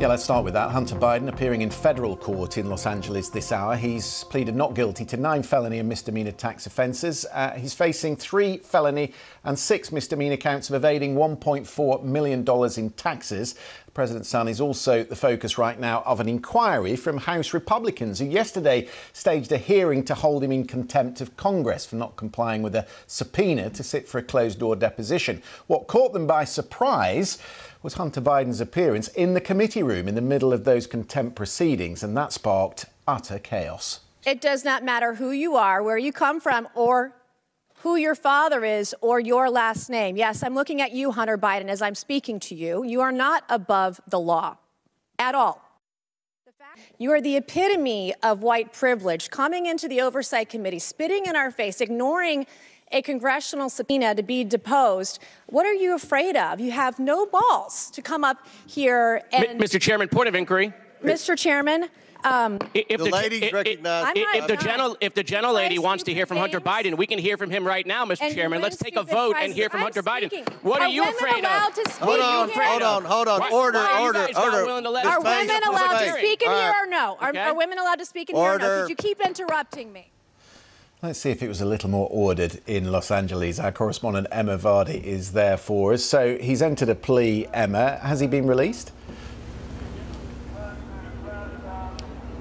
Yeah, let's start with that. Hunter Biden appearing in federal court in Los Angeles this hour. He's pleaded not guilty to nine felony and misdemeanor tax offences. Uh, he's facing three felony and six misdemeanor counts of evading $1.4 million in taxes. The president's son is also the focus right now of an inquiry from House Republicans who yesterday staged a hearing to hold him in contempt of Congress for not complying with a subpoena to sit for a closed door deposition. What caught them by surprise was Hunter Biden's appearance in the committee room in the middle of those contempt proceedings, and that sparked utter chaos. It does not matter who you are, where you come from, or who your father is or your last name. Yes, I'm looking at you, Hunter Biden, as I'm speaking to you. You are not above the law at all. You are the epitome of white privilege, coming into the Oversight Committee, spitting in our face, ignoring a congressional subpoena to be deposed. What are you afraid of? You have no balls to come up here and. Mr. Chairman, point of inquiry. Mr. Chairman, um, if the, the ladies recognize. If, the gentle, if the gentle lady wants to hear from Hunter Biden, we can hear from him right now, Mr. Chairman. Let's take a vote and hear from Hunter Biden. What are, are you afraid of? Hold on, hold on, hold on. Why, order, why order, order. Are women allowed to speak in here or no? Are, are women allowed to speak in here or no? Could you keep interrupting me? Let's see if it was a little more ordered in Los Angeles. Our correspondent Emma Vardy is there for us. So he's entered a plea, Emma. Has he been released?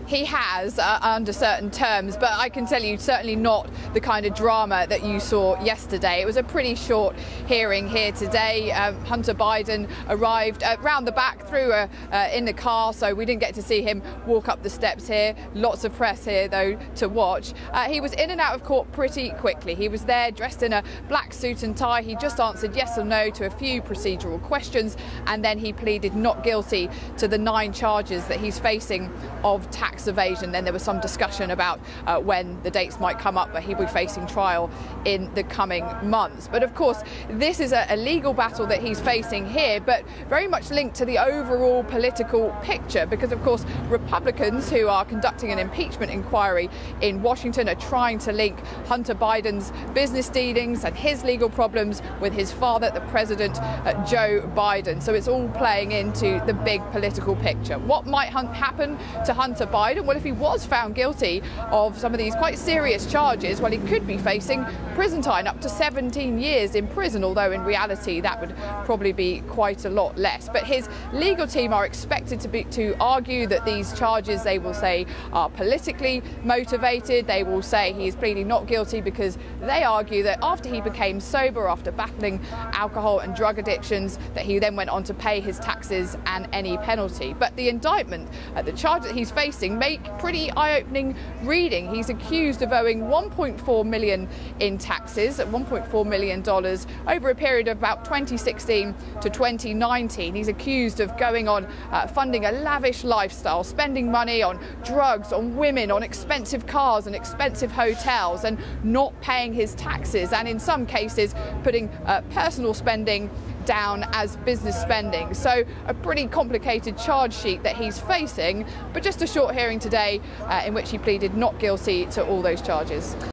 He has uh, under certain terms, but I can tell you certainly not the kind of drama that you saw yesterday. It was a pretty short hearing here today. Um, Hunter Biden arrived uh, round the back through a, uh, in the car, so we didn't get to see him walk up the steps here. Lots of press here, though, to watch. Uh, he was in and out of court pretty quickly. He was there dressed in a black suit and tie. He just answered yes or no to a few procedural questions, and then he pleaded not guilty to the nine charges that he's facing of tax evasion. Then there was some discussion about uh, when the dates might come up, but he'll be facing trial in the coming months. But of course, this is a, a legal battle that he's facing here, but very much linked to the overall political picture because, of course, Republicans who are conducting an impeachment inquiry in Washington are trying to link Hunter Biden's business dealings and his legal problems with his father, the President uh, Joe Biden. So it's all playing into the big political picture. What might happen to Hunter Biden? Well, if he was found guilty of some of these quite serious charges, well, he could be facing prison time up to 17 years in prison, although in reality that would probably be quite a lot less. But his legal team are expected to be to argue that these charges, they will say, are politically motivated. They will say he is pleading not guilty because they argue that after he became sober, after battling alcohol and drug addictions, that he then went on to pay his taxes and any penalty. But the indictment, uh, the charge that he's facing, make pretty eye-opening reading. He's accused of owing 1.4 million in taxes, 1.4 million dollars over a period of about 2016 to 2019. He's accused of going on uh, funding a lavish lifestyle, spending money on drugs, on women, on expensive cars and expensive hotels, and not paying his taxes, and in some cases putting uh, personal spending down as business spending. So a pretty complicated charge sheet that he's facing, but just a short hearing today uh, in which he pleaded not guilty to all those charges.